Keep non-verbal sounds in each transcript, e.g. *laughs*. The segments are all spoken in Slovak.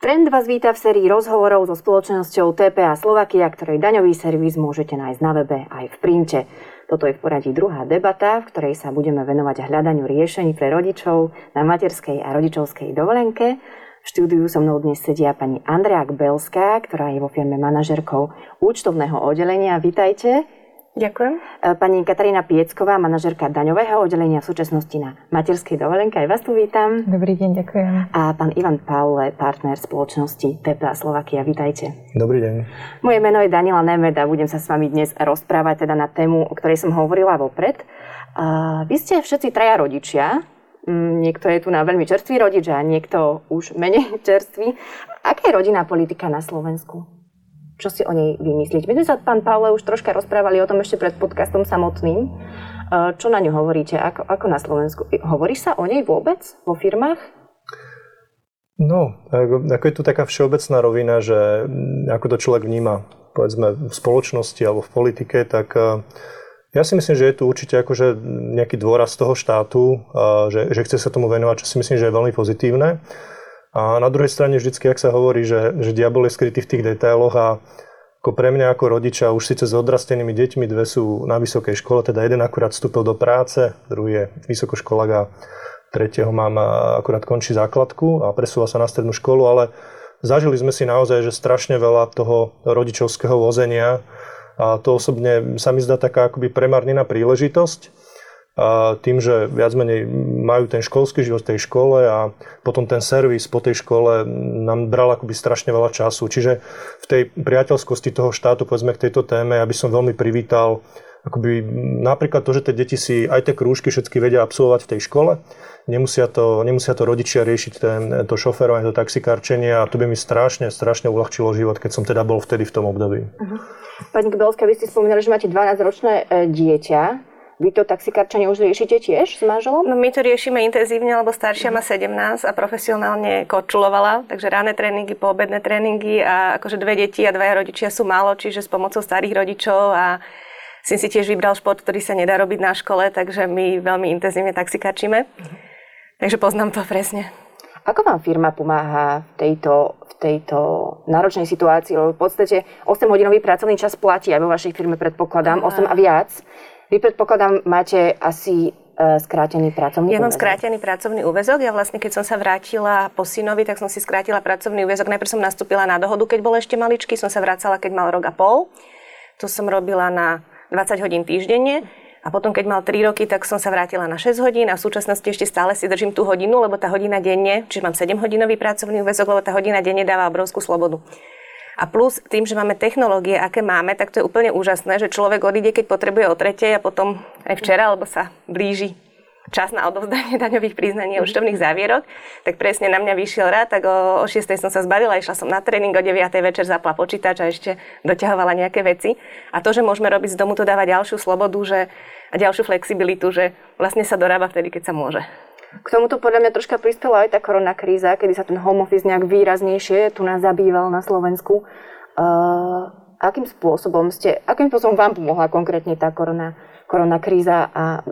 Trend vás víta v sérii rozhovorov so spoločnosťou TPA Slovakia, ktorej daňový servis môžete nájsť na webe aj v printe. Toto je v poradí druhá debata, v ktorej sa budeme venovať hľadaniu riešení pre rodičov na materskej a rodičovskej dovolenke. V štúdiu so mnou dnes sedia pani Andrea Belská, ktorá je vo firme manažerkou účtovného oddelenia. Vítajte. Ďakujem. E, pani Katarína Piecková, manažerka daňového oddelenia v súčasnosti na materskej dovolenke. Aj vás tu vítam. Dobrý deň, ďakujem. A pán Ivan Paule, partner spoločnosti TPA Slovakia. Vítajte. Dobrý deň. Moje meno je Daniela Nemed a budem sa s vami dnes rozprávať teda na tému, o ktorej som hovorila vopred. A vy ste všetci traja rodičia. Mm, niekto je tu na veľmi čerstvý rodič a niekto už menej *laughs* čerstvý. Aká je rodinná politika na Slovensku? Čo si o nej vymyslieť. My sme sa, pán Pavle, už troška rozprávali o tom ešte pred podcastom samotným. E, čo na ňu hovoríte? Ako, ako na Slovensku? Hovorí sa o nej vôbec vo firmách? No, ako, je tu taká všeobecná rovina, že ako to človek vníma, povedzme, v spoločnosti alebo v politike, tak e, ja si myslím, že je tu určite akože nejaký dôraz toho štátu, e, že, že chce sa tomu venovať, čo si myslím, že je veľmi pozitívne. A na druhej strane vždycky, ak sa hovorí, že, že diabol je skrytý v tých detailoch a ako pre mňa ako rodiča už síce s odrastenými deťmi dve sú na vysokej škole, teda jeden akurát vstúpil do práce, druhý je vysokoškolák a tretieho mám akurát končí základku a presúva sa na strednú školu, ale zažili sme si naozaj, že strašne veľa toho rodičovského vozenia a to osobne sa mi zdá taká akoby premarnená príležitosť tým, že viac menej majú ten školský život v tej škole a potom ten servis po tej škole nám bral akoby strašne veľa času. Čiže v tej priateľskosti toho štátu, povedzme k tejto téme, aby som veľmi privítal akoby napríklad to, že tie deti si aj tie krúžky všetky vedia absolvovať v tej škole, nemusia to, nemusia to rodičia riešiť ten, to šoferovanie, to taxikárčenie a to by mi strašne, strašne uľahčilo život, keď som teda bol vtedy v tom období. Uh-huh. Pani Gbelská, vy ste spomínali, že máte 12-ročné e, dieťa. Vy to taxikárčanie už riešite tiež s manželom? No my to riešime intenzívne, lebo staršia má 17 a profesionálne kočulovala, takže ráne tréningy, poobedné tréningy a akože dve deti a dvaja rodičia sú málo, čiže s pomocou starých rodičov a syn si tiež vybral šport, ktorý sa nedá robiť na škole, takže my veľmi intenzívne taxikáčime. Takže poznám to presne. Ako vám firma pomáha v tejto, v tejto náročnej situácii? Lebo v podstate 8-hodinový pracovný čas platí aj vo vašej firme, predpokladám, 8 a viac. Vy predpokladám, máte asi e, skrátený pracovný Ja mám skrátený pracovný úvezok. Ja vlastne, keď som sa vrátila po synovi, tak som si skrátila pracovný úvezok. Najprv som nastúpila na dohodu, keď bol ešte maličký. Som sa vracala, keď mal rok a pol. To som robila na 20 hodín týždenne. A potom, keď mal 3 roky, tak som sa vrátila na 6 hodín a v súčasnosti ešte stále si držím tú hodinu, lebo tá hodina denne, čiže mám 7 hodinový pracovný úvezok, lebo tá hodina denne dáva obrovskú slobodu. A plus tým, že máme technológie, aké máme, tak to je úplne úžasné, že človek odíde, keď potrebuje o tretej a potom aj včera, lebo sa blíži čas na odovzdanie *laughs* daňových priznaní a účtovných závierok, tak presne na mňa vyšiel rád, tak o, o 6. som sa zbavila, išla som na tréning, o 9. večer zapla počítač a ešte doťahovala nejaké veci. A to, že môžeme robiť z domu, to dáva ďalšiu slobodu že, a ďalšiu flexibilitu, že vlastne sa dorába vtedy, keď sa môže. K tomuto podľa mňa troška prispela aj tá korona kríza, kedy sa ten home office nejak výraznejšie tu nás zabýval na Slovensku. Uh, akým spôsobom ste, akým spôsobom vám pomohla konkrétne tá korona, korona kríza a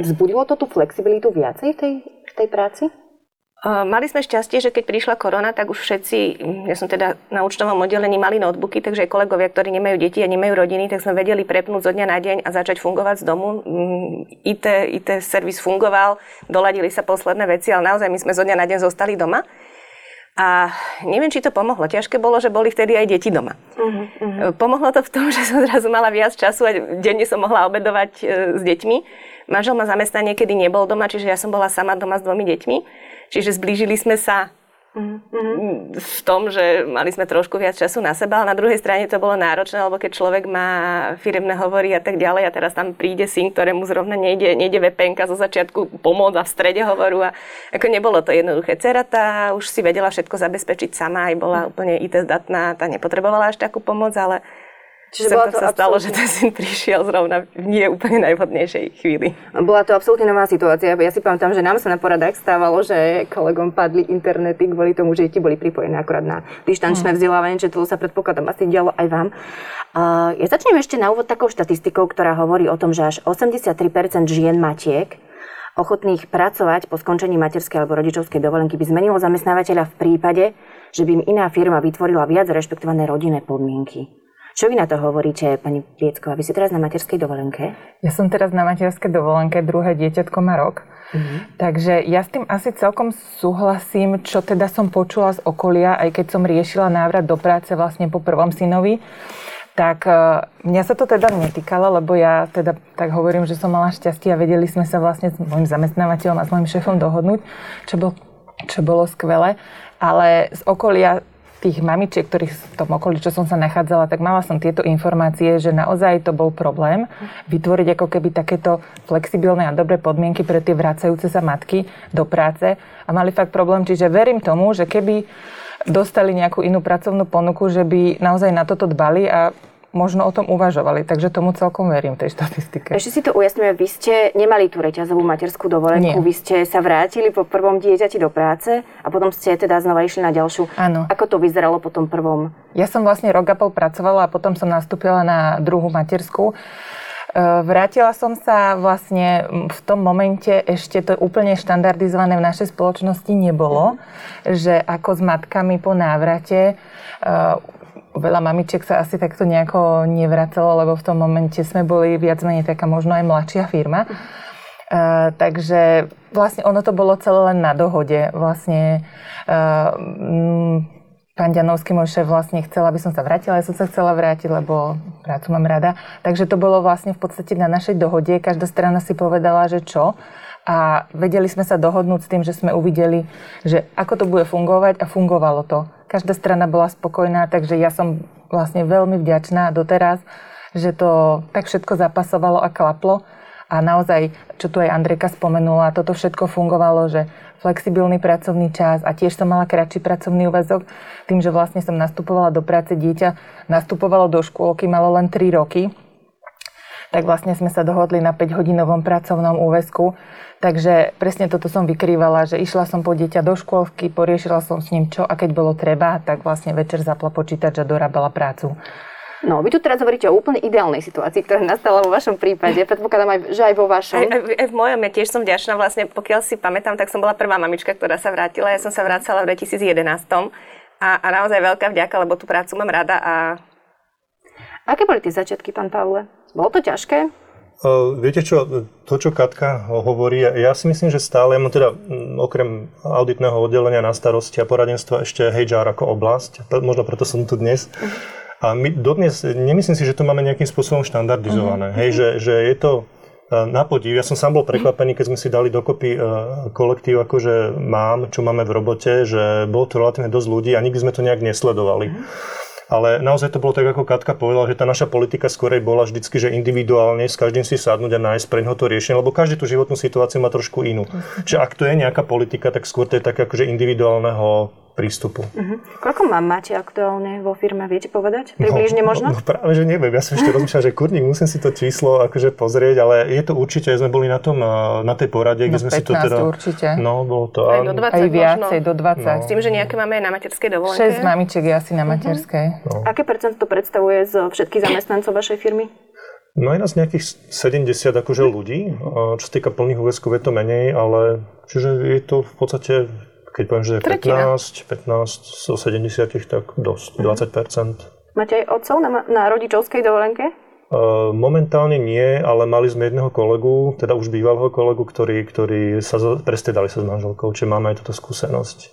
vzbudilo to tú flexibilitu viacej v tej, v tej práci? Mali sme šťastie, že keď prišla korona, tak už všetci, ja som teda na účtovom oddelení, mali notebooky, takže aj kolegovia, ktorí nemajú deti a nemajú rodiny, tak sme vedeli prepnúť zo dňa na deň a začať fungovať z domu. Mm, IT, IT servis fungoval, doladili sa posledné veci, ale naozaj my sme zo dňa na deň zostali doma. A neviem, či to pomohlo. Ťažké bolo, že boli vtedy aj deti doma. Uh-huh, uh-huh. Pomohlo to v tom, že som zrazu mala viac času a denne som mohla obedovať e, s deťmi. Manžel ma zamestnanie, kedy nebol doma, čiže ja som bola sama doma s dvomi deťmi. Čiže zblížili sme sa mm-hmm. v tom, že mali sme trošku viac času na seba, ale na druhej strane to bolo náročné, lebo keď človek má firemné hovory a tak ďalej a teraz tam príde syn, ktorému zrovna nejde, nejde VPN zo začiatku pomôcť a v strede hovoru a ako nebolo to jednoduché. Cera tá už si vedela všetko zabezpečiť sama, aj bola úplne IT zdatná, tá nepotrebovala až takú pomoc, ale Čiže bola to sa stalo, že ten syn prišiel zrovna v nie úplne najvhodnejšej chvíli. Bola to absolútne nová situácia. Ja si pamätám, že nám sa na poradách stávalo, že kolegom padli internety kvôli tomu, že deti boli pripojené akurát na dištančné mm. vzdelávanie, že to sa predpokladám asi dialo aj vám. Uh, ja začnem ešte na úvod takou štatistikou, ktorá hovorí o tom, že až 83% žien matiek ochotných pracovať po skončení materskej alebo rodičovskej dovolenky by zmenilo zamestnávateľa v prípade, že by im iná firma vytvorila viac rešpektované rodinné podmienky. Čo vy na to hovoríte, pani Piecková? Vy ste teraz na materskej dovolenke? Ja som teraz na materskej dovolenke, druhé dieťatko má rok. Mm-hmm. Takže ja s tým asi celkom súhlasím, čo teda som počula z okolia, aj keď som riešila návrat do práce vlastne po prvom synovi tak e, mňa sa to teda netýkalo, lebo ja teda tak hovorím, že som mala šťastie a vedeli sme sa vlastne s môjim zamestnávateľom a s môjim šéfom dohodnúť, čo, bol, čo bolo skvelé. Ale z okolia tých mamičiek, ktorých v tom okolí, čo som sa nachádzala, tak mala som tieto informácie, že naozaj to bol problém vytvoriť ako keby takéto flexibilné a dobré podmienky pre tie vracajúce sa matky do práce a mali fakt problém. Čiže verím tomu, že keby dostali nejakú inú pracovnú ponuku, že by naozaj na toto dbali a možno o tom uvažovali, takže tomu celkom verím, tej štatistike. Ešte si to ujasňujem, vy ste nemali tú reťazovú materskú dovolenku, Nie. vy ste sa vrátili po prvom dieťati do práce a potom ste teda znova išli na ďalšiu. Áno. Ako to vyzeralo po tom prvom? Ja som vlastne rok a pol pracovala a potom som nastúpila na druhú materskú. E, vrátila som sa vlastne v tom momente, ešte to úplne štandardizované v našej spoločnosti nebolo, že ako s matkami po návrate e, veľa mamičiek sa asi takto nejako nevracalo, lebo v tom momente sme boli viac menej taká možno aj mladšia firma. Uh, takže vlastne ono to bolo celé len na dohode. Vlastne uh, pán Ďanovský, môj šéf, vlastne chcel, aby som sa vrátila, ja som sa chcela vrátiť, lebo prácu mám rada. Takže to bolo vlastne v podstate na našej dohode. Každá strana si povedala, že čo. A vedeli sme sa dohodnúť s tým, že sme uvideli, že ako to bude fungovať a fungovalo to. Každá strana bola spokojná, takže ja som vlastne veľmi vďačná doteraz, že to tak všetko zapasovalo a klaplo. A naozaj, čo tu aj Andrejka spomenula, toto všetko fungovalo, že flexibilný pracovný čas a tiež som mala kratší pracovný úvezok. Tým, že vlastne som nastupovala do práce, dieťa nastupovalo do škôlky, malo len 3 roky, tak vlastne sme sa dohodli na 5-hodinovom pracovnom úväzku. Takže presne toto som vykrývala, že išla som po dieťa do škôlky, poriešila som s ním čo a keď bolo treba, tak vlastne večer zapla počítač a dorábala prácu. No, vy tu teraz hovoríte o úplne ideálnej situácii, ktorá nastala vo vašom prípade. Predpokladám aj, že aj vo vašom. Aj, aj, aj v mojom, ja tiež som vďačná. Vlastne, pokiaľ si pamätám, tak som bola prvá mamička, ktorá sa vrátila. Ja som sa vracala v 2011. A, a naozaj veľká vďaka, lebo tú prácu mám rada. A... Aké boli tie začiatky, pán Pavle? Bolo to ťažké? Uh, viete čo, to, čo Katka hovorí, ja si myslím, že stále, ja teda okrem auditného oddelenia na starosti a poradenstva ešte HR ako oblasť, možno preto som tu dnes. A my dodnes, nemyslím si, že to máme nejakým spôsobom štandardizované. Uh-huh. Hej, že, že je to e, na podiv. Ja som sám bol prekvapený, keď sme si dali dokopy e, kolektív, akože mám, čo máme v robote, že bolo to relatívne dosť ľudí a nikdy sme to nejak nesledovali. Uh-huh. Ale naozaj to bolo tak, ako Katka povedala, že tá naša politika skorej bola vždycky, že individuálne s každým si sadnúť a nájsť pre neho to riešenie, lebo každý tú životnú situáciu má trošku inú. Čiže ak to je nejaká politika, tak skôr to je také akože individuálneho prístupu. Uh-huh. Koľko mám máte aktuálne vo firme, viete povedať? No, Približne no, možno? No, no práve, že neviem. Ja som ešte *laughs* rozmýšľal, že kurník, musím si to číslo akože pozrieť, ale je to určite, sme boli na tom, na tej porade, kde no, sme 15 si to teda... určite. No, bolo to. Aj do 20 aj viacej, do 20. No. S tým, že nejaké máme aj na materskej dovolenke. 6 mamičiek je asi na mhm. materskej. Uh-huh. No. Aké percent to predstavuje z všetkých zamestnancov vašej firmy? No je nás nejakých 70 akože ľudí, čo sa týka plných úväzkov je to menej, ale čiže je to v podstate keď poviem, že 15, 15 zo 70, tak dosť, 20 Máte aj otcov na, na rodičovskej dovolenke? Momentálne nie, ale mali sme jedného kolegu, teda už bývalého kolegu, ktorý, ktorý sa prestedali sa s manželkou, čiže máme aj túto skúsenosť.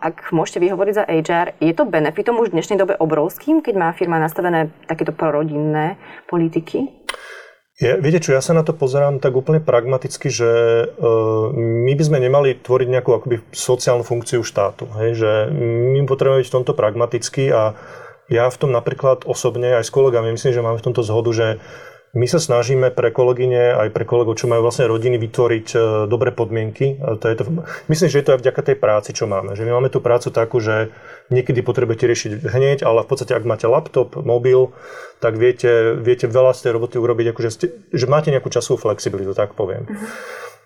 Ak môžete vyhovoriť za HR, je to benefitom už v dnešnej dobe obrovským, keď má firma nastavené takéto prorodinné politiky? Ja, viete čo, ja sa na to pozerám tak úplne pragmaticky, že uh, my by sme nemali tvoriť nejakú akoby sociálnu funkciu štátu. Hej? Že my potrebujeme byť v tomto pragmaticky a ja v tom napríklad osobne aj s kolegami myslím, že máme v tomto zhodu, že my sa snažíme pre kolegyne aj pre kolegov, čo majú vlastne rodiny, vytvoriť uh, dobré podmienky. A to je to, myslím, že je to aj vďaka tej práci, čo máme. Že my máme tú prácu takú, že niekedy potrebujete riešiť hneď, ale v podstate ak máte laptop, mobil, tak viete, viete veľa z tej roboty urobiť, akože ste, že máte nejakú časovú flexibilitu, tak poviem.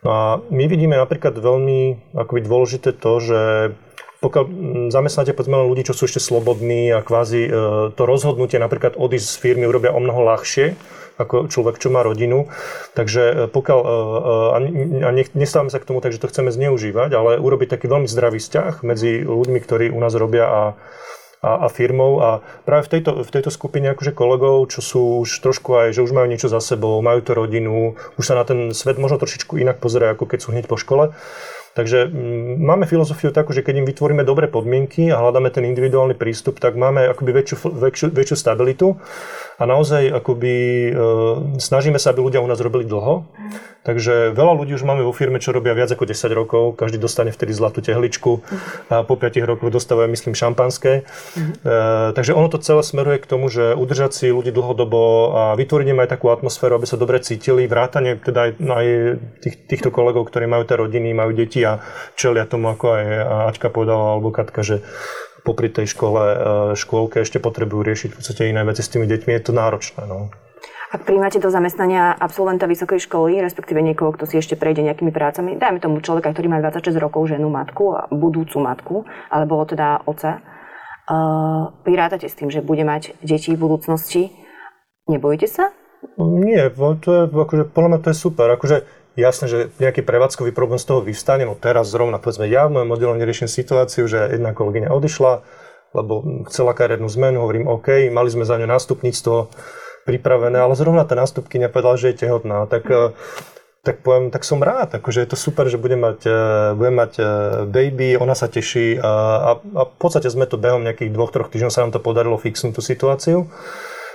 No a my vidíme napríklad veľmi akoby dôležité to, že pokiaľ zamestnáte povedzme len ľudí, čo sú ešte slobodní a kvázi to rozhodnutie napríklad odísť z firmy urobia o mnoho ľahšie, ako človek, čo má rodinu. Takže pokiaľ, a nestávame sa k tomu, takže to chceme zneužívať, ale urobiť taký veľmi zdravý vzťah medzi ľuďmi, ktorí u nás robia a a, a firmou a práve v tejto, v tejto skupine akože kolegov, čo sú už trošku aj, že už majú niečo za sebou, majú to rodinu, už sa na ten svet možno trošičku inak pozerajú, ako keď sú hneď po škole. Takže mm, máme filozofiu takú, že keď im vytvoríme dobré podmienky a hľadáme ten individuálny prístup, tak máme akoby väčšiu, väčšiu, väčšiu stabilitu a naozaj akoby e, snažíme sa, aby ľudia u nás robili dlho. Takže veľa ľudí už máme vo firme, čo robia viac ako 10 rokov. Každý dostane vtedy zlatú tehličku a po 5 rokoch dostávajú, myslím, šampanské. E, takže ono to celé smeruje k tomu, že udržať si ľudí dlhodobo a vytvoriť im aj takú atmosféru, aby sa dobre cítili. Vrátane teda aj, aj tých, týchto kolegov, ktorí majú tie rodiny, majú deti a čelia tomu, ako aj Aťka povedala, alebo Katka, že popri tej škole, e, škôlke ešte potrebujú riešiť v podstate iné veci s tými deťmi. Je to náročné. No. Ak príjmate do zamestnania absolventa vysokej školy, respektíve niekoho, kto si ešte prejde nejakými prácami, dajme tomu človeka, ktorý má 26 rokov, ženu, matku, budúcu matku, ale bolo teda oca, uh, vy s tým, že bude mať deti v budúcnosti. Nebojíte sa? Nie, to je, akože, podľa mňa to je super. Akože, jasné, že nejaký prevádzkový problém z toho vyvstane, no teraz zrovna, povedzme, ja v mojom oddelení riešim situáciu, že jedna kolegyňa odišla, lebo chcela kariérnu zmenu, hovorím OK, mali sme za ňu nástupníctvo, pripravené, ale zrovna tá nástupkynia povedala, že je tehotná, tak, mm. tak poviem, tak som rád, akože je to super, že budem mať, eh, budem mať eh, baby, ona sa teší a, a, a v podstate sme to behom nejakých dvoch, troch týždňov sa nám to podarilo fixnúť tú situáciu.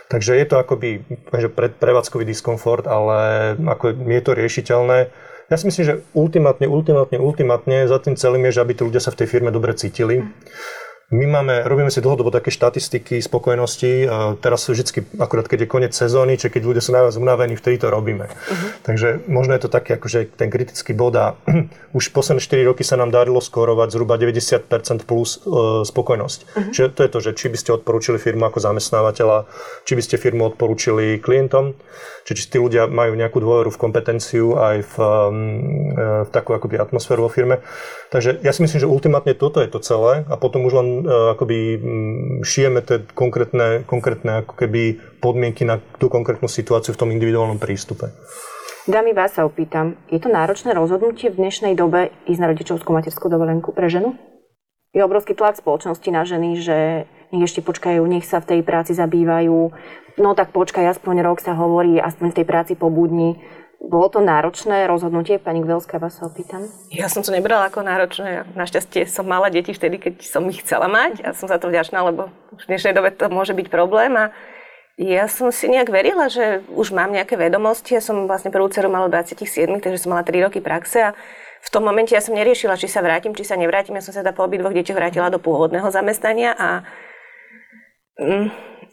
Takže je to akoby pred, prevádzkový diskomfort, ale ako je to riešiteľné. Ja si myslím, že ultimátne, ultimátne, ultimátne za tým celým je, že aby tí ľudia sa v tej firme dobre cítili. Mm my máme, robíme si dlhodobo také štatistiky spokojnosti. Teraz sú vždy, akurát keď je koniec sezóny, či keď ľudia sú najviac unavení, vtedy to robíme. Uh-huh. Takže možno je to také, akože ten kritický bod a *clears throat* už posledné 4 roky sa nám darilo skorovať zhruba 90% plus uh, spokojnosť. Uh-huh. Čiže to je to, že či by ste odporúčili firmu ako zamestnávateľa, či by ste firmu odporúčili klientom, či, či tí ľudia majú nejakú dôveru v kompetenciu aj v, um, v takú akoby atmosféru vo firme. Takže ja si myslím, že ultimátne toto je to celé a potom už len akoby mm, šijeme tie konkrétne, konkrétne ako keby podmienky na tú konkrétnu situáciu v tom individuálnom prístupe. Dámy, vás sa opýtam, je to náročné rozhodnutie v dnešnej dobe ísť na rodičovskú materskú dovolenku pre ženu? Je obrovský tlak spoločnosti na ženy, že nech ešte počkajú, nech sa v tej práci zabývajú. No tak počkaj, aspoň rok sa hovorí, aspoň v tej práci pobudni. Bolo to náročné rozhodnutie? Pani Gvelská, vás sa opýtam. Ja som to nebrala ako náročné. Našťastie som mala deti vtedy, keď som ich chcela mať a som za to vďačná, lebo v dnešnej dobe to môže byť problém. A ja som si nejak verila, že už mám nejaké vedomosti. Ja som vlastne prvú dceru mala 27, takže som mala 3 roky praxe a v tom momente ja som neriešila, či sa vrátim, či sa nevrátim. Ja som sa teda po obidvoch deťoch vrátila do pôvodného zamestnania a mm,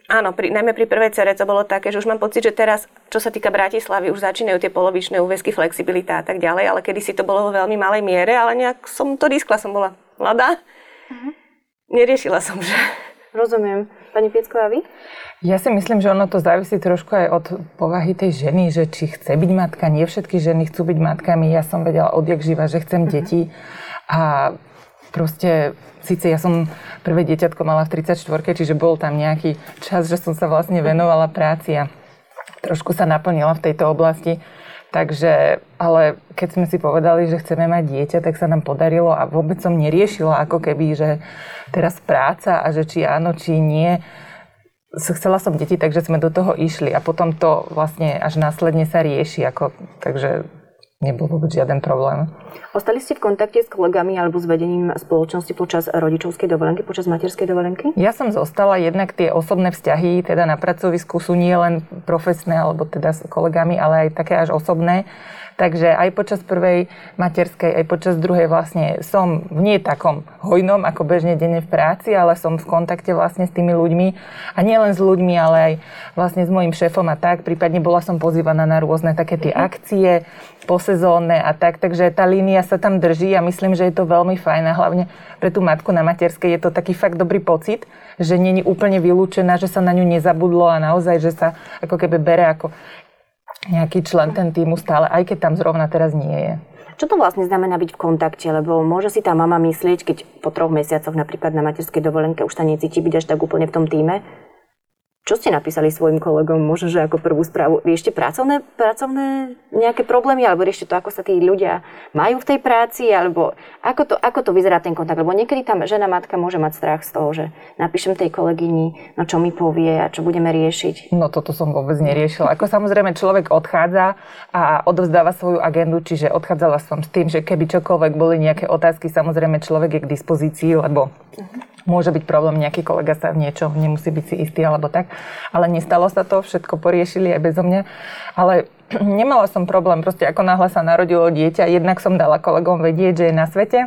Áno, pri, najmä pri prvej cere to bolo také, že už mám pocit, že teraz, čo sa týka Bratislavy, už začínajú tie polovičné úväzky, flexibilita a tak ďalej, ale kedysi to bolo vo veľmi malej miere, ale nejak som to riskla, som bola mladá. Uh-huh. Neriešila som, že... Rozumiem. Pani Piecková, vy? Ja si myslím, že ono to závisí trošku aj od povahy tej ženy, že či chce byť matka. Nie všetky ženy chcú byť matkami. Ja som vedela odjak živa, že chcem uh-huh. deti. A proste síce ja som prvé dieťatko mala v 34, čiže bol tam nejaký čas, že som sa vlastne venovala práci a trošku sa naplnila v tejto oblasti. Takže, ale keď sme si povedali, že chceme mať dieťa, tak sa nám podarilo a vôbec som neriešila ako keby, že teraz práca a že či áno, či nie. Chcela som deti, takže sme do toho išli a potom to vlastne až následne sa rieši. Ako, takže nebol vôbec žiaden problém. Ostali ste v kontakte s kolegami alebo s vedením spoločnosti počas rodičovskej dovolenky, počas materskej dovolenky? Ja som zostala, jednak tie osobné vzťahy, teda na pracovisku sú nie len profesné alebo teda s kolegami, ale aj také až osobné. Takže aj počas prvej materskej, aj počas druhej vlastne som v nie takom hojnom ako bežne denne v práci, ale som v kontakte vlastne s tými ľuďmi. A nie len s ľuďmi, ale aj vlastne s mojim šéfom a tak. Prípadne bola som pozývaná na rôzne také tie mhm. akcie posezónne a tak. Takže tá línia sa tam drží a myslím, že je to veľmi fajn a hlavne pre tú matku na materskej je to taký fakt dobrý pocit, že není úplne vylúčená, že sa na ňu nezabudlo a naozaj, že sa ako keby bere ako nejaký člen ten týmu stále, aj keď tam zrovna teraz nie je. Čo to vlastne znamená byť v kontakte? Lebo môže si tá mama myslieť, keď po troch mesiacoch napríklad na materskej dovolenke už sa necíti byť až tak úplne v tom týme, čo ste napísali svojim kolegom, možno, že ako prvú správu? Riešte pracovné, pracovné nejaké problémy, alebo riešte to, ako sa tí ľudia majú v tej práci, alebo ako to, ako to vyzerá ten kontakt? Lebo niekedy tam žena, matka môže mať strach z toho, že napíšem tej kolegyni, no čo mi povie a čo budeme riešiť. No toto som vôbec neriešila. Ako samozrejme človek odchádza a odovzdáva svoju agendu, čiže odchádzala som s tým, že keby čokoľvek boli nejaké otázky, samozrejme človek je k dispozícii, lebo uh-huh môže byť problém, nejaký kolega sa v niečom nemusí byť si istý alebo tak. Ale nestalo sa to, všetko poriešili aj bezo mňa. Ale *clears throat* nemala som problém, proste ako náhle sa narodilo dieťa, jednak som dala kolegom vedieť, že je na svete,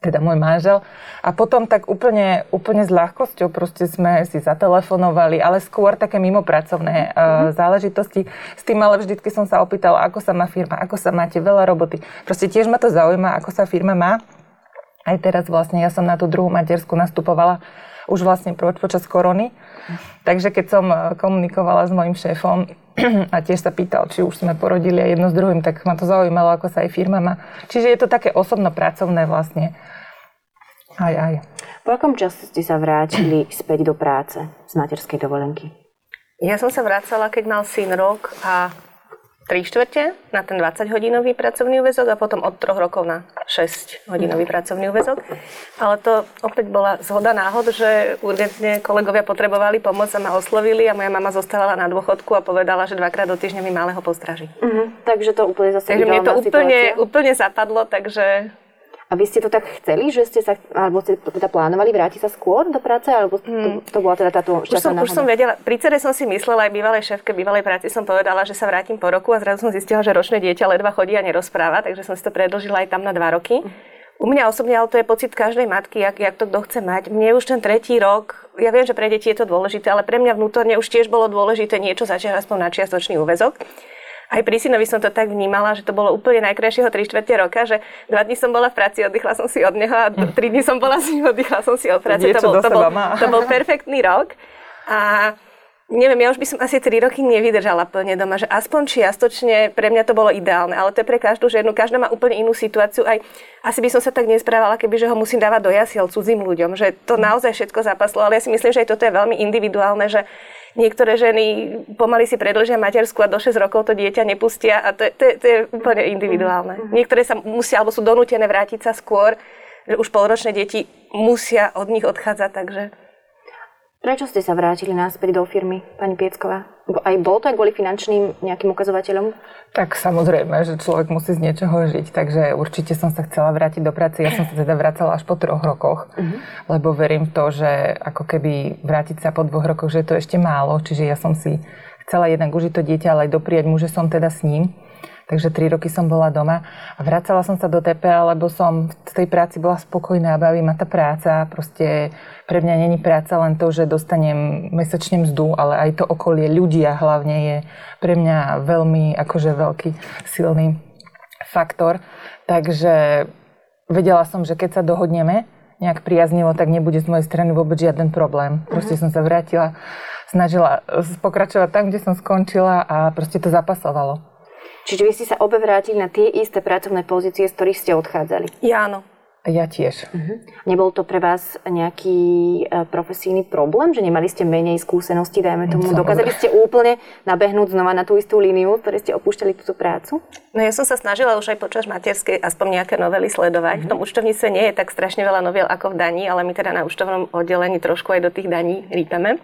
teda môj manžel. A potom tak úplne, úplne s ľahkosťou proste sme si zatelefonovali, ale skôr také mimopracovné mm-hmm. záležitosti. S tým ale vždycky som sa opýtala, ako sa má firma, ako sa máte, veľa roboty. Proste tiež ma to zaujíma, ako sa firma má aj teraz vlastne ja som na tú druhú matersku nastupovala už vlastne počas korony. Takže keď som eh, komunikovala s mojim šéfom *clears throat* a tiež sa pýtal, či už sme porodili aj jedno s druhým, tak ma to zaujímalo, ako sa aj firma má. Čiže je to také osobno-pracovné vlastne. Aj, aj. Po akom čase ste sa vrátili *clears throat* späť do práce z materskej dovolenky? Ja som sa vracala, keď mal syn rok a 3 štvrte na ten 20-hodinový pracovný úvezok a potom od 3 rokov na 6-hodinový pracovný úvezok. Ale to opäť bola zhoda náhod, že urgentne kolegovia potrebovali pomoc a ma oslovili a moja mama zostávala na dôchodku a povedala, že dvakrát do týždňa mi malého postraží. Uh-huh. Takže to úplne zase Takže mne to úplne, úplne zapadlo, takže a vy ste to tak chceli, že ste sa, alebo ste teda plánovali vrátiť sa skôr do práce, alebo to, hmm. to bola teda táto už som, už som vedela, pri cere som si myslela, aj bývalej šéfke bývalej práci som povedala, že sa vrátim po roku a zrazu som zistila, že ročné dieťa ledva chodí a nerozpráva, takže som si to predlžila aj tam na dva roky. U mňa osobne, ale to je pocit každej matky, jak, jak to kto chce mať. Mne už ten tretí rok, ja viem, že pre deti je to dôležité, ale pre mňa vnútorne už tiež bolo dôležité niečo začať aspoň na čiastočný úvezok aj pri synovi som to tak vnímala, že to bolo úplne najkrajšieho 3 čtvrte roka, že dva dní som bola v práci, oddychla som si od neho a tri dní som bola s ním, oddychla som si od práce. to bol, to, bol, to bol perfektný rok. A neviem, ja už by som asi 3 roky nevydržala plne doma, že aspoň čiastočne pre mňa to bolo ideálne, ale to je pre každú ženu, každá má úplne inú situáciu. Aj asi by som sa tak nesprávala, keby že ho musím dávať do jasiel cudzím ľuďom, že to naozaj všetko zapaslo, ale ja si myslím, že aj toto je veľmi individuálne, že Niektoré ženy pomaly si predlžia matersku a do 6 rokov to dieťa nepustia a to je, to to je úplne individuálne. Mm-hmm. Niektoré sa musia alebo sú donútené vrátiť sa skôr, že už polročné deti musia od nich odchádzať, takže... Prečo ste sa vrátili náspäť do firmy, pani Piecková? Aj bolo to aj kvôli finančným nejakým ukazovateľom? Tak samozrejme, že človek musí z niečoho žiť, takže určite som sa chcela vrátiť do práce. Ja som sa teda vracala až po troch rokoch, uh-huh. lebo verím v to, že ako keby vrátiť sa po dvoch rokoch, že je to ešte málo, čiže ja som si chcela jednak užiť to dieťa, ale aj dopriať mu, že som teda s ním. Takže tri roky som bola doma a vracala som sa do TPA, lebo som v tej práci bola spokojná baví ma tá práca. Proste pre mňa není práca len to, že dostanem mesačne mzdu, ale aj to okolie, ľudia hlavne je pre mňa veľmi akože veľký silný faktor. Takže vedela som, že keď sa dohodneme nejak priaznivo, tak nebude z mojej strany vôbec žiaden problém. Proste som sa vrátila, snažila pokračovať tam, kde som skončila a proste to zapasovalo. Čiže vy ste sa obe vrátili na tie isté pracovné pozície, z ktorých ste odchádzali? Ja áno. Ja tiež. Uh-huh. Nebol to pre vás nejaký uh, profesijný problém, že nemali ste menej skúseností, dajme tomu, Samozrejme. dokázali ste úplne nabehnúť znova na tú istú líniu, ktoré ste opúšťali túto prácu? No ja som sa snažila už aj počas materskej aspoň nejaké novely sledovať. Uh-huh. V tom účtovníctve nie je tak strašne veľa noviel ako v daní, ale my teda na účtovnom oddelení trošku aj do tých daní rýpeme.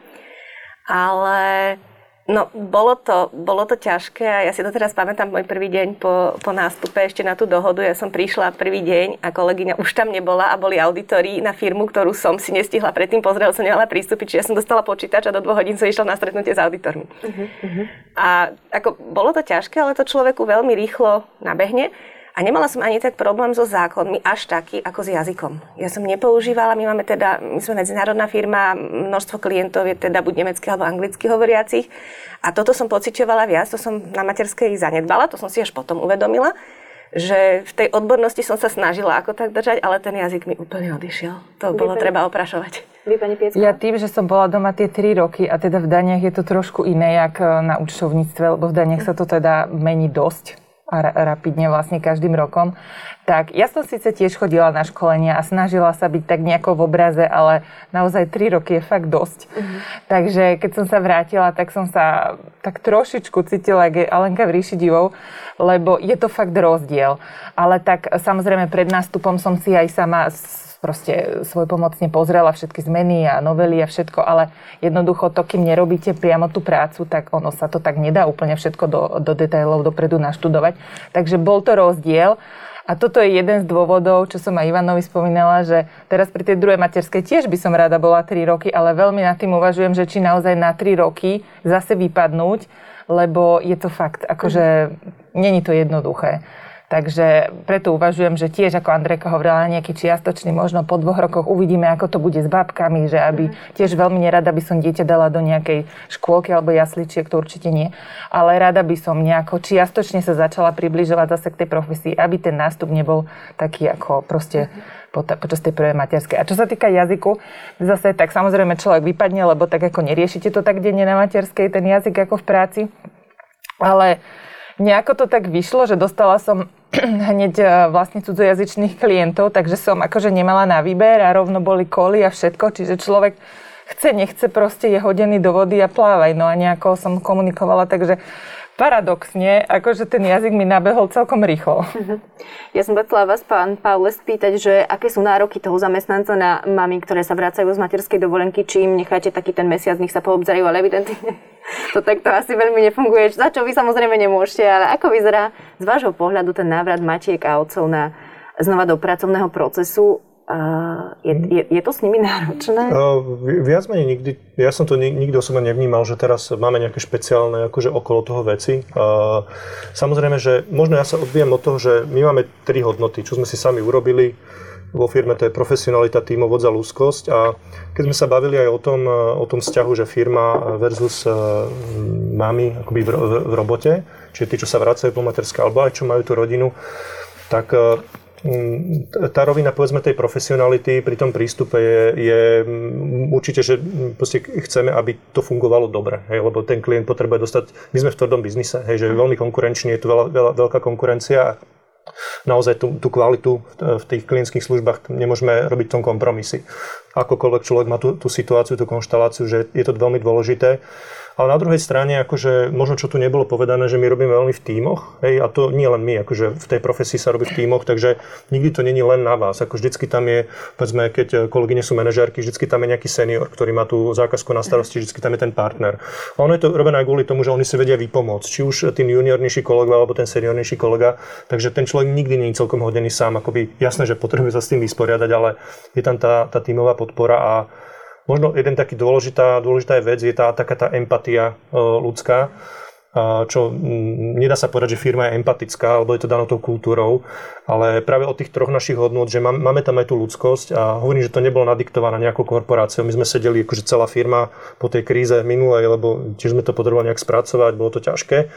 Ale No, bolo to, bolo to ťažké a ja si to teraz pamätám môj prvý deň po, po nástupe ešte na tú dohodu. Ja som prišla prvý deň a kolegyňa už tam nebola a boli auditori na firmu, ktorú som si nestihla predtým pozrieť, som nemala prístupy, čiže ja som dostala počítač a do dvoch hodín som išla na stretnutie s auditormi. Uh-huh. A ako, bolo to ťažké, ale to človeku veľmi rýchlo nabehne. A nemala som ani tak problém so zákonmi, až taký ako s jazykom. Ja som nepoužívala, my máme teda, my sme medzinárodná firma, množstvo klientov je teda buď nemeckých alebo anglicky hovoriacich. A toto som pocitovala viac, to som na materskej zanedbala, to som si až potom uvedomila že v tej odbornosti som sa snažila ako tak držať, ale ten jazyk mi úplne odišiel. To Vy bolo pani... treba oprašovať. Vy, pani Piecka? Ja tým, že som bola doma tie 3 roky a teda v daniach je to trošku iné, jak na účtovníctve, lebo v daniach sa to teda mení dosť a rapidne vlastne každým rokom. Tak ja som síce tiež chodila na školenia a snažila sa byť tak nejako v obraze, ale naozaj 3 roky je fakt dosť. Mm-hmm. Takže keď som sa vrátila, tak som sa tak trošičku cítila, ako Alenka v ríši divov, lebo je to fakt rozdiel. Ale tak samozrejme pred nástupom som si aj sama proste svoj pomocne pozrela všetky zmeny a novely a všetko, ale jednoducho to, kým nerobíte priamo tú prácu, tak ono sa to tak nedá úplne všetko do, do detailov dopredu naštudovať. Takže bol to rozdiel. A toto je jeden z dôvodov, čo som aj Ivanovi spomínala, že teraz pri tej druhej materskej tiež by som rada bola 3 roky, ale veľmi nad tým uvažujem, že či naozaj na 3 roky zase vypadnúť, lebo je to fakt, akože není to jednoduché. Takže preto uvažujem, že tiež, ako Andrejka hovorila, nejaký čiastočný, možno po dvoch rokoch uvidíme, ako to bude s babkami, že aby tiež veľmi nerada by som dieťa dala do nejakej škôlky alebo jasličiek, to určite nie. Ale rada by som nejako čiastočne sa začala približovať zase k tej profesii, aby ten nástup nebol taký ako proste počas tej prvej materskej. A čo sa týka jazyku, zase tak samozrejme človek vypadne, lebo tak ako neriešite to tak denne na materskej, ten jazyk ako v práci. Ale nejako to tak vyšlo, že dostala som *clears throat* hneď e, vlastne cudzojazyčných klientov, takže som akože nemala na výber a rovno boli koly a všetko, čiže človek chce, nechce, proste je hodený do vody a plávaj. No a nejako som komunikovala, takže paradoxne, akože ten jazyk mi nabehol celkom rýchlo. Ja som chcela vás, pán Paule, spýtať, že aké sú nároky toho zamestnanca na mami, ktoré sa vracajú z materskej dovolenky, či im necháte taký ten mesiac, nech sa poobzerajú, ale evidentne *laughs* to takto asi veľmi nefunguje, za čo vy samozrejme nemôžete, ale ako vyzerá z vášho pohľadu ten návrat matiek a otcov na znova do pracovného procesu? Je, je, je to s nimi náročné? Viac menej nikdy, ja som to nikdy osobne nevnímal, že teraz máme nejaké špeciálne akože okolo toho veci. Samozrejme, že možno ja sa odbijem od toho, že my máme tri hodnoty, čo sme si sami urobili vo firme, to je profesionalita, tímovod za ľudskosť a keď sme sa bavili aj o tom, o tom vzťahu, že firma versus mami akoby v, v, v robote, čiže tí, čo sa vracajú po materské, alebo aj čo majú tú rodinu, tak Mm, tá rovina povedzme tej profesionality pri tom prístupe je, je mm, určite, že proste chceme, aby to fungovalo dobre, hej, lebo ten klient potrebuje dostať, my sme v tvrdom biznise, hej, že je veľmi konkurenčný, je tu veľa, veľa, veľká konkurencia a naozaj tú, tú kvalitu v tých klientských službách nemôžeme robiť v tom kompromisy. Akokoľvek človek má tú, tú situáciu, tú konštaláciu, že je to veľmi dôležité, ale na druhej strane, akože možno čo tu nebolo povedané, že my robíme veľmi v tímoch, hej, a to nie len my, akože v tej profesii sa robí v tímoch, takže nikdy to není len na vás. Ako vždycky tam je, povedzme, keď kolegyne sú manažérky, vždycky tam je nejaký senior, ktorý má tú zákazku na starosti, vždycky tam je ten partner. A ono je to robené kvôli tomu, že oni si vedia vypomôcť, či už tým juniornejší kolega alebo ten seniornejší kolega, takže ten človek nikdy nie je celkom hodený sám, akoby jasné, že potrebuje sa s tým vysporiadať, ale je tam tá, tá tímová podpora a Možno jeden taký dôležitá, dôležitá vec je tá taká tá empatia e, ľudská, čo nedá sa povedať, že firma je empatická, alebo je to danou tou kultúrou, ale práve od tých troch našich hodnot, že máme tam aj tú ľudskosť a hovorím, že to nebolo nadiktované nejakou korporáciou. My sme sedeli akože celá firma po tej kríze minulej, lebo tiež sme to potrebovali nejak spracovať, bolo to ťažké.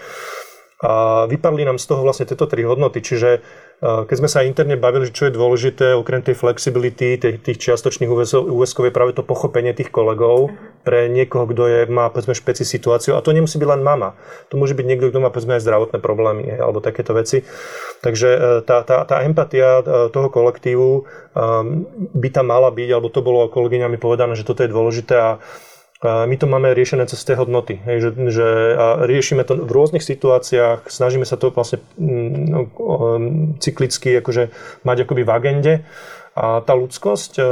A vypadli nám z toho vlastne tieto tri hodnoty, čiže keď sme sa interne bavili, že čo je dôležité, okrem tej flexibility, tých, tých čiastočných úväzkov je práve to pochopenie tých kolegov pre niekoho, kto je, má povedzme špeci situáciu. A to nemusí byť len mama. To môže byť niekto, kto má povedzme aj zdravotné problémy alebo takéto veci. Takže e, tá, tá, tá empatia e, toho kolektívu e, by tam mala byť, alebo to bolo kolegyňami povedané, že toto je dôležité a my to máme riešené cez tie hodnoty, hej, že, že a riešime to v rôznych situáciách, snažíme sa to vlastne mm, no, cyklicky akože mať akoby v agende a tá ľudskosť e,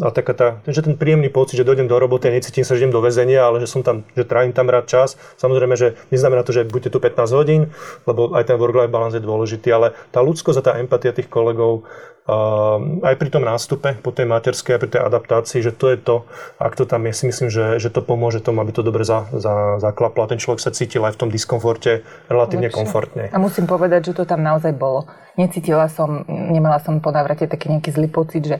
a taká tá, že ten príjemný pocit, že dojdem do roboty a necítim sa, že idem do väzenia, ale že som tam, že trávim tam rád čas. Samozrejme, že neznamená to, že budete tu 15 hodín, lebo aj ten work-life balance je dôležitý, ale tá ľudskosť a tá empatia tých kolegov aj pri tom nástupe po tej materskej a pri tej adaptácii, že to je to, ak to tam je, si myslím, že, že to pomôže tomu, aby to dobre za, za, zaklaplo a ten človek sa cítil aj v tom diskomforte relatívne Lepšie. komfortne. A musím povedať, že to tam naozaj bolo. Necítila som, nemala som po návrate taký nejaký zlý pocit, že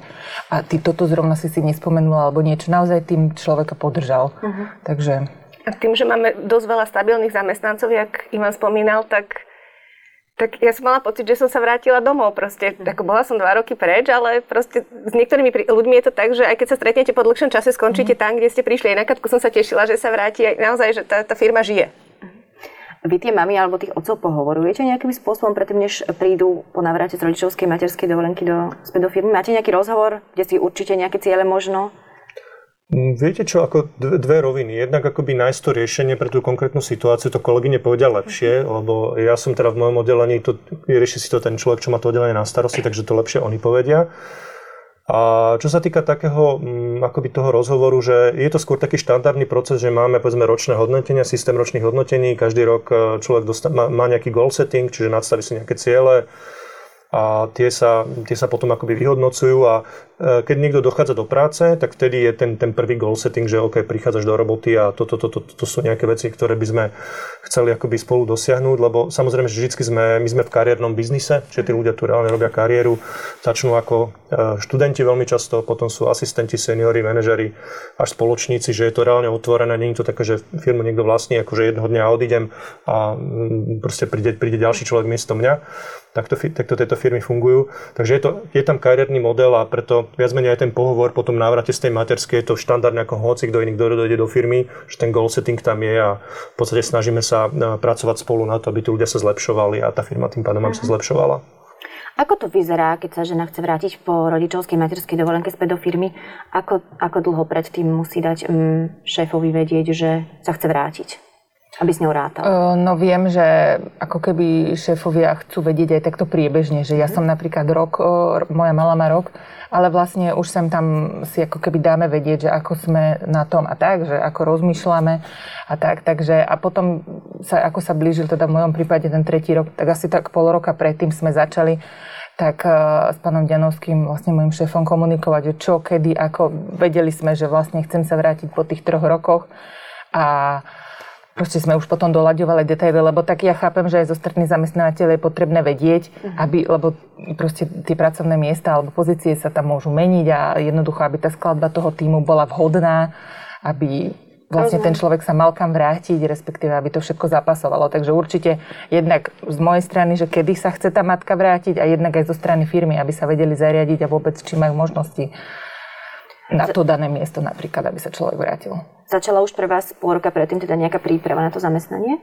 a ty toto zrovna si si nespomenula alebo niečo. Naozaj tým človeka podržal. Uh-huh. Takže... A tým, že máme dosť veľa stabilných zamestnancov, jak Ivan spomínal, tak tak ja som mala pocit, že som sa vrátila domov proste. Ako bola som dva roky preč, ale proste s niektorými ľuďmi je to tak, že aj keď sa stretnete po dlhšom čase, skončíte mm. tam, kde ste prišli. Aj na som sa tešila, že sa vráti. Aj naozaj, že tá, tá firma žije. vy tie mami alebo tých otcov pohovorujete nejakým spôsobom predtým, než prídu po návrate z rodičovskej materskej dovolenky do, späť do firmy? Máte nejaký rozhovor, kde si určite nejaké ciele možno? Mm, viete čo, ako dve, roviny. Jednak akoby nájsť to riešenie pre tú konkrétnu situáciu, to kolegyne povedia lepšie, lebo ja som teda v mojom oddelení, to, rieši si to ten človek, čo má to oddelenie na starosti, takže to lepšie oni povedia. A čo sa týka takého mm, akoby toho rozhovoru, že je to skôr taký štandardný proces, že máme povedzme ročné hodnotenia, systém ročných hodnotení, každý rok e, človek dostá, má, má nejaký goal setting, čiže nadstaví si nejaké ciele, a tie sa, tie sa potom akoby vyhodnocujú a e, keď niekto dochádza do práce, tak vtedy je ten, ten prvý goal setting, že OK, prichádzaš do roboty a toto to, to, to, to sú nejaké veci, ktoré by sme chceli akoby spolu dosiahnuť, lebo samozrejme, že vždy sme, my sme v kariérnom biznise, čiže tí ľudia tu reálne robia kariéru, začnú ako e, študenti veľmi často, potom sú asistenti, seniori, manažeri, až spoločníci, že je to reálne otvorené, nie je to také, že firmu niekto vlastní, akože jedného dňa odídem a proste príde, príde ďalší človek miesto mňa takto, takto tieto firmy fungujú. Takže je, to, je tam kariérny model a preto viac menej aj ten pohovor po tom návrate z tej materskej je to štandardne ako hoci kto iný, kto dojde do firmy, že ten goal setting tam je a v podstate snažíme sa e, pracovať spolu na to, aby tí ľudia sa zlepšovali a tá firma tým pádom sa mhm. zlepšovala. Ako to vyzerá, keď sa žena chce vrátiť po rodičovskej materskej dovolenke späť do firmy? Ako, ako dlho predtým musí dať mm, šéfovi vedieť, že sa chce vrátiť? Aby s ňou rátal? No viem, že ako keby šéfovia chcú vedieť aj takto priebežne, že ja mhm. som napríklad rok, moja mala má rok, ale vlastne už sem tam si ako keby dáme vedieť, že ako sme na tom a tak, že ako rozmýšľame a tak, takže a potom sa, ako sa blížil teda v mojom prípade ten tretí rok, tak asi tak pol roka predtým sme začali tak s pánom Ďanovským, vlastne môjim šéfom komunikovať, že čo, kedy, ako vedeli sme, že vlastne chcem sa vrátiť po tých troch rokoch a proste sme už potom doľaďovali detaily, lebo tak ja chápem, že aj zo strany zamestnávateľa je potrebné vedieť, uh-huh. aby, lebo proste tie pracovné miesta alebo pozície sa tam môžu meniť a jednoducho, aby tá skladba toho týmu bola vhodná, aby vlastne ten človek sa mal kam vrátiť, respektíve aby to všetko zapasovalo. Takže určite jednak z mojej strany, že kedy sa chce tá matka vrátiť a jednak aj zo strany firmy, aby sa vedeli zariadiť a vôbec či majú možnosti na to dané miesto napríklad, aby sa človek vrátil. Začala už pre vás pol roka predtým teda nejaká príprava na to zamestnanie?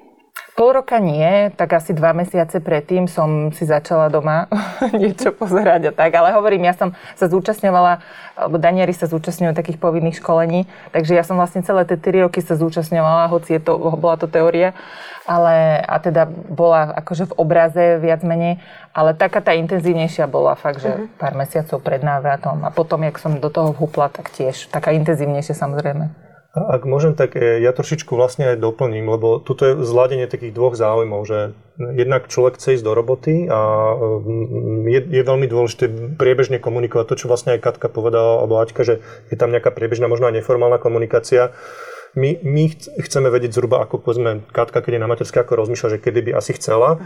Pol roka nie, tak asi dva mesiace predtým som si začala doma *laughs* niečo pozerať a tak, ale hovorím, ja som sa zúčastňovala, alebo Daniari sa zúčastňujú takých povinných školení, takže ja som vlastne celé tie 3 roky sa zúčastňovala, hoci je to, bola to teória, ale a teda bola akože v obraze viac menej, ale taká tá intenzívnejšia bola fakt, že uh-huh. pár mesiacov pred návratom a potom, jak som do toho vhupla, tak tiež taká intenzívnejšia samozrejme. Ak môžem, tak e, ja trošičku vlastne aj doplním, lebo tuto je zladenie takých dvoch záujmov, že jednak človek chce ísť do roboty a mm, je, je veľmi dôležité priebežne komunikovať to, čo vlastne aj Katka povedala, alebo Aťka, že je tam nejaká priebežná, možno aj neformálna komunikácia. My, my chceme vedieť zhruba, ako povedzme Katka, keď je na materské, ako rozmýšľa, že kedy by asi chcela.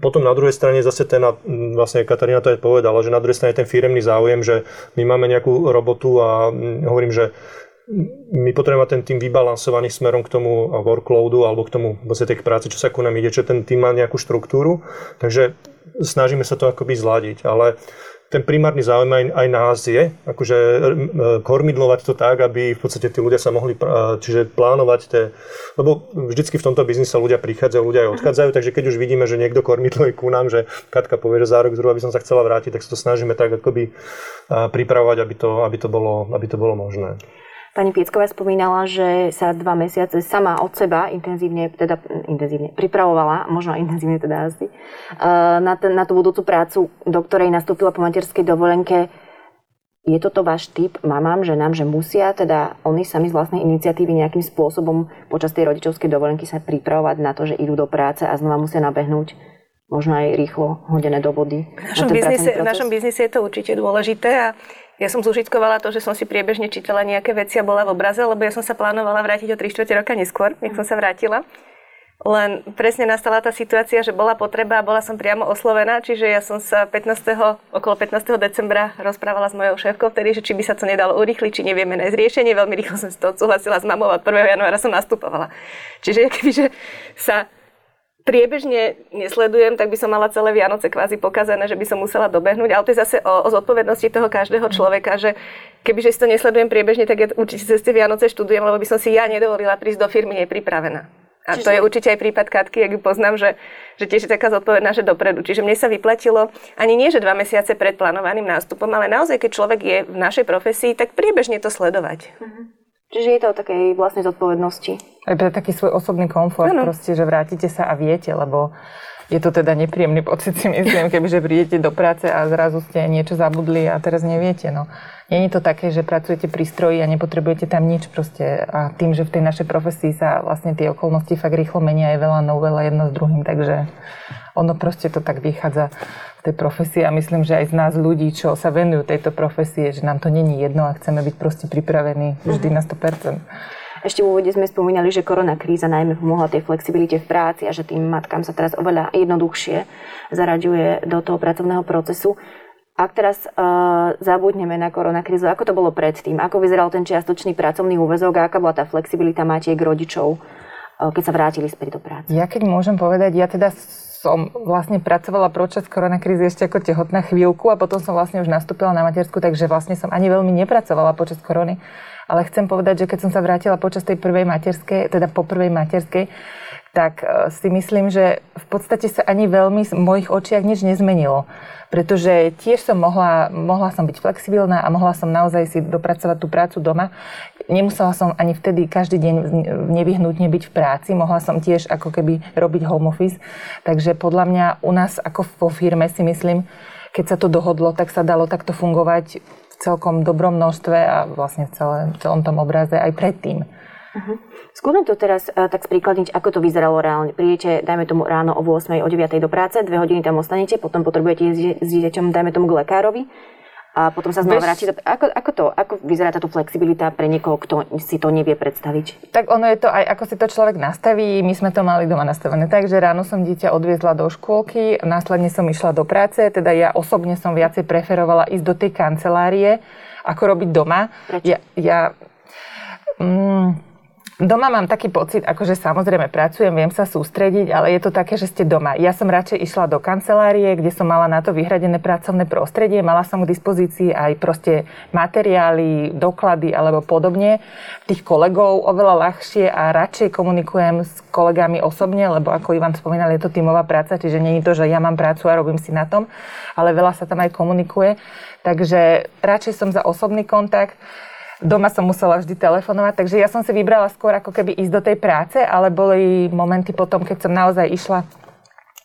Potom na druhej strane zase ten, vlastne Katarína to aj povedala, že na druhej strane ten firemný záujem, že my máme nejakú robotu a hovorím, že my potrebujeme ten tým vybalansovaný smerom k tomu workloadu alebo k tomu vlastne tej práci, čo sa ku nám ide, že ten tým má nejakú štruktúru. Takže snažíme sa to akoby zladiť, ale ten primárny záujem aj, aj nás je, akože e, kormidlovať to tak, aby v podstate tí ľudia sa mohli, čiže plánovať tie, lebo vždycky v tomto biznise ľudia prichádzajú, ľudia aj odchádzajú, takže keď už vidíme, že niekto kormidluje ku nám, že Katka povie, že za rok zhruba by som sa chcela vrátiť, tak sa to snažíme tak akoby pripravovať, aby to, aby to, bolo, aby to bolo možné. Pani Piecková spomínala, že sa dva mesiace sama od seba intenzívne, teda intenzívne pripravovala, možno intenzívne teda asi, eh, na, ten, na tú budúcu prácu, do ktorej nastúpila po materskej dovolenke. Je toto váš typ mamám, ženám, že musia teda oni sami z vlastnej iniciatívy nejakým spôsobom počas tej rodičovskej dovolenky sa pripravovať na to, že idú do práce a znova musia nabehnúť možno aj rýchlo hodené do vody. V našom, biznise, v našom biznise je to určite dôležité a ja som zúžitkovala to, že som si priebežne čítala nejaké veci a bola v obraze, lebo ja som sa plánovala vrátiť o 3 4 roka neskôr, nech som sa vrátila. Len presne nastala tá situácia, že bola potreba a bola som priamo oslovená, čiže ja som sa 15. okolo 15. decembra rozprávala s mojou šéfkou vtedy, že či by sa to nedalo urýchliť, či nevieme nájsť riešenie. Veľmi rýchlo som si to odsúhlasila s mamou a 1. januára som nastupovala. Čiže kebyže sa priebežne nesledujem, tak by som mala celé Vianoce kvázi pokazané, že by som musela dobehnúť. Ale to je zase o, o zodpovednosti toho každého človeka, že kebyže si to nesledujem priebežne, tak ja určite cez tie Vianoce študujem, lebo by som si ja nedovolila prísť do firmy nepripravená. A Čiže... to je určite aj prípad Katky, ak ju poznám, že, že tiež je taká zodpovedná, že dopredu. Čiže mne sa vyplatilo ani nie, že dva mesiace pred plánovaným nástupom, ale naozaj, keď človek je v našej profesii, tak priebežne to sledovať. Uh-huh. Čiže je to o takej vlastnej zodpovednosti. Aj pre taký svoj osobný komfort, ano. proste, že vrátite sa a viete, lebo je to teda nepríjemný pocit, si myslím, kebyže prídete do práce a zrazu ste niečo zabudli a teraz neviete. No. Není to také, že pracujete pri stroji a nepotrebujete tam nič proste. A tým, že v tej našej profesii sa vlastne tie okolnosti fakt rýchlo menia, je veľa novela jedno s druhým, takže ono proste to tak vychádza v tej profesii a myslím, že aj z nás ľudí, čo sa venujú tejto profesie, že nám to není jedno a chceme byť proste pripravení vždy na 100%. Ešte v úvode sme spomínali, že korona kríza najmä pomohla tej flexibilite v práci a že tým matkám sa teraz oveľa jednoduchšie zaraďuje do toho pracovného procesu. Ak teraz uh, zabudneme na koronakrízu, ako to bolo predtým? Ako vyzeral ten čiastočný pracovný úvezok a aká bola tá flexibilita matiek rodičov, uh, keď sa vrátili späť do práce? Ja keď môžem povedať, ja teda som vlastne pracovala počas koronakrízy ešte ako tehotná chvíľku a potom som vlastne už nastúpila na matersku, takže vlastne som ani veľmi nepracovala počas korony. Ale chcem povedať, že keď som sa vrátila počas tej prvej materskej, teda po prvej materskej, tak e, si myslím, že v podstate sa ani veľmi v mojich očiach nič nezmenilo. Pretože tiež som mohla, mohla som byť flexibilná a mohla som naozaj si dopracovať tú prácu doma. Nemusela som ani vtedy každý deň nevyhnutne byť v práci. Mohla som tiež ako keby robiť home office. Takže podľa mňa u nás ako vo firme si myslím, keď sa to dohodlo, tak sa dalo takto fungovať celkom dobrom množstve a vlastne v celé, celom tom obraze aj predtým. Uh-huh. Skúsme to teraz uh, tak spríkladniť, ako to vyzeralo reálne. Prídete, dajme tomu ráno o 8, o 9 do práce, dve hodiny tam ostanete, potom potrebujete ísť s dieťaťom, dajme tomu k lekárovi a potom sa znova vráti. Ako, ako to, ako vyzerá táto flexibilita pre niekoho, kto si to nevie predstaviť? Tak ono je to aj, ako si to človek nastaví. My sme to mali doma nastavené tak, že ráno som dieťa odviezla do škôlky, následne som išla do práce, teda ja osobne som viacej preferovala ísť do tej kancelárie, ako robiť doma. Prečo? Ja, ja mm, Doma mám taký pocit, akože samozrejme pracujem, viem sa sústrediť, ale je to také, že ste doma. Ja som radšej išla do kancelárie, kde som mala na to vyhradené pracovné prostredie, mala som k dispozícii aj proste materiály, doklady alebo podobne. Tých kolegov oveľa ľahšie a radšej komunikujem s kolegami osobne, lebo ako Ivan spomínal, je to tímová práca, čiže nie je to, že ja mám prácu a robím si na tom, ale veľa sa tam aj komunikuje. Takže radšej som za osobný kontakt. Doma som musela vždy telefonovať, takže ja som si vybrala skôr ako keby ísť do tej práce, ale boli momenty potom, keď som naozaj išla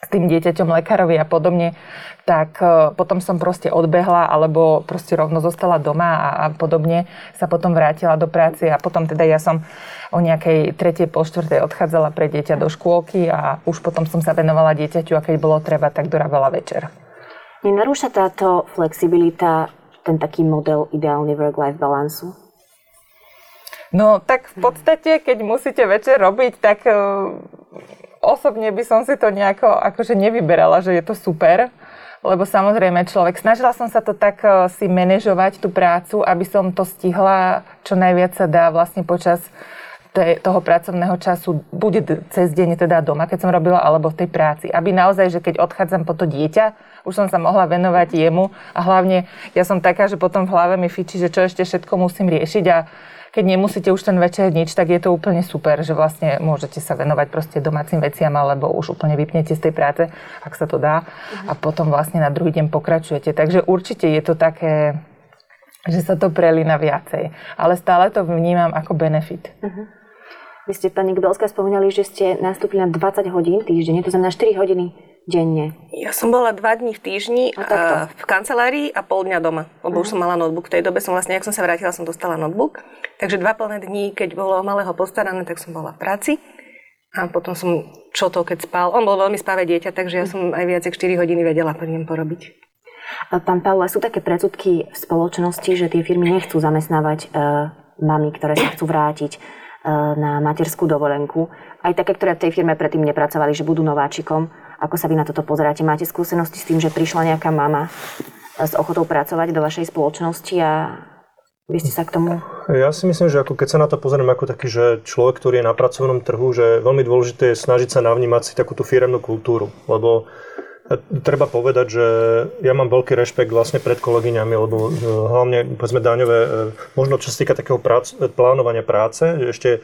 s tým dieťaťom lekárovi a podobne, tak e, potom som proste odbehla alebo proste rovno zostala doma a, a podobne sa potom vrátila do práce a potom teda ja som o nejakej tretej, pol štvrtej odchádzala pre dieťa do škôlky a už potom som sa venovala dieťaťu a keď bolo treba, tak dorávala večer. Nenarúša táto flexibilita ten taký model ideálny work-life balansu? No tak v podstate, keď musíte večer robiť, tak uh, osobne by som si to nejako akože nevyberala, že je to super. Lebo samozrejme človek, snažila som sa to tak uh, si manažovať tú prácu, aby som to stihla čo najviac sa dá vlastne počas toho pracovného času, bude cez deň teda doma, keď som robila, alebo v tej práci. Aby naozaj, že keď odchádzam po to dieťa, už som sa mohla venovať jemu a hlavne ja som taká, že potom v hlave mi fičí, že čo ešte všetko musím riešiť a keď nemusíte už ten večer nič, tak je to úplne super, že vlastne môžete sa venovať proste domácim veciam alebo už úplne vypnete z tej práce, ak sa to dá a potom vlastne na druhý deň pokračujete. Takže určite je to také, že sa to prelína viacej. Ale stále to vnímam ako benefit. Uh-huh. Vy ste, pani Gbelská, spomínali, že ste nastúpili na 20 hodín týždenne, to znamená 4 hodiny denne? Ja som bola dva dní v týždni a v kancelárii a pol dňa doma, lebo uh-huh. už som mala notebook. V tej dobe som vlastne, ak som sa vrátila, som dostala notebook. Takže dva plné dní, keď bolo malého postarané, tak som bola v práci. A potom som čo to, keď spal. On bol veľmi spáve dieťa, takže ja som aj viac 4 hodiny vedela pri ňom porobiť. Pán Paula, sú také predsudky v spoločnosti, že tie firmy nechcú zamestnávať uh, mami, ktoré sa chcú vrátiť na materskú dovolenku. Aj také, ktoré v tej firme predtým nepracovali, že budú nováčikom. Ako sa vy na toto pozeráte? Máte skúsenosti s tým, že prišla nejaká mama s ochotou pracovať do vašej spoločnosti a vy ste sa k tomu... Ja si myslím, že ako keď sa na to pozriem ako taký, že človek, ktorý je na pracovnom trhu, že veľmi dôležité je snažiť sa navnímať si takú tú firemnú kultúru, lebo treba povedať, že ja mám veľký rešpekt vlastne pred kolegyňami, lebo hlavne povedzme daňové, možno čo sa týka takého prác, plánovania práce, ešte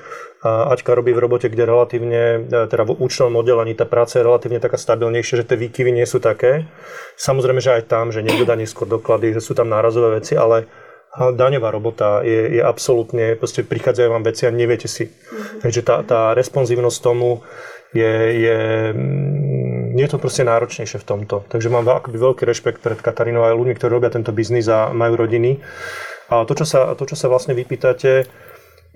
Aťka robí v robote, kde relatívne, teda v účtovom oddelení tá práca je relatívne taká stabilnejšia, že tie výkyvy nie sú také. Samozrejme, že aj tam, že niekto dá neskôr doklady, že sú tam nárazové veci, ale daňová robota je, je absolútne, proste prichádzajú vám veci a neviete si. Mm-hmm. Takže tá, tá responsívnosť tomu je, je, mm, je to proste náročnejšie v tomto. Takže mám akoby veľký rešpekt pred Katarínou aj ľuďmi, ktorí robia tento biznis a majú rodiny. A to, čo sa, to, čo sa vlastne vypýtate,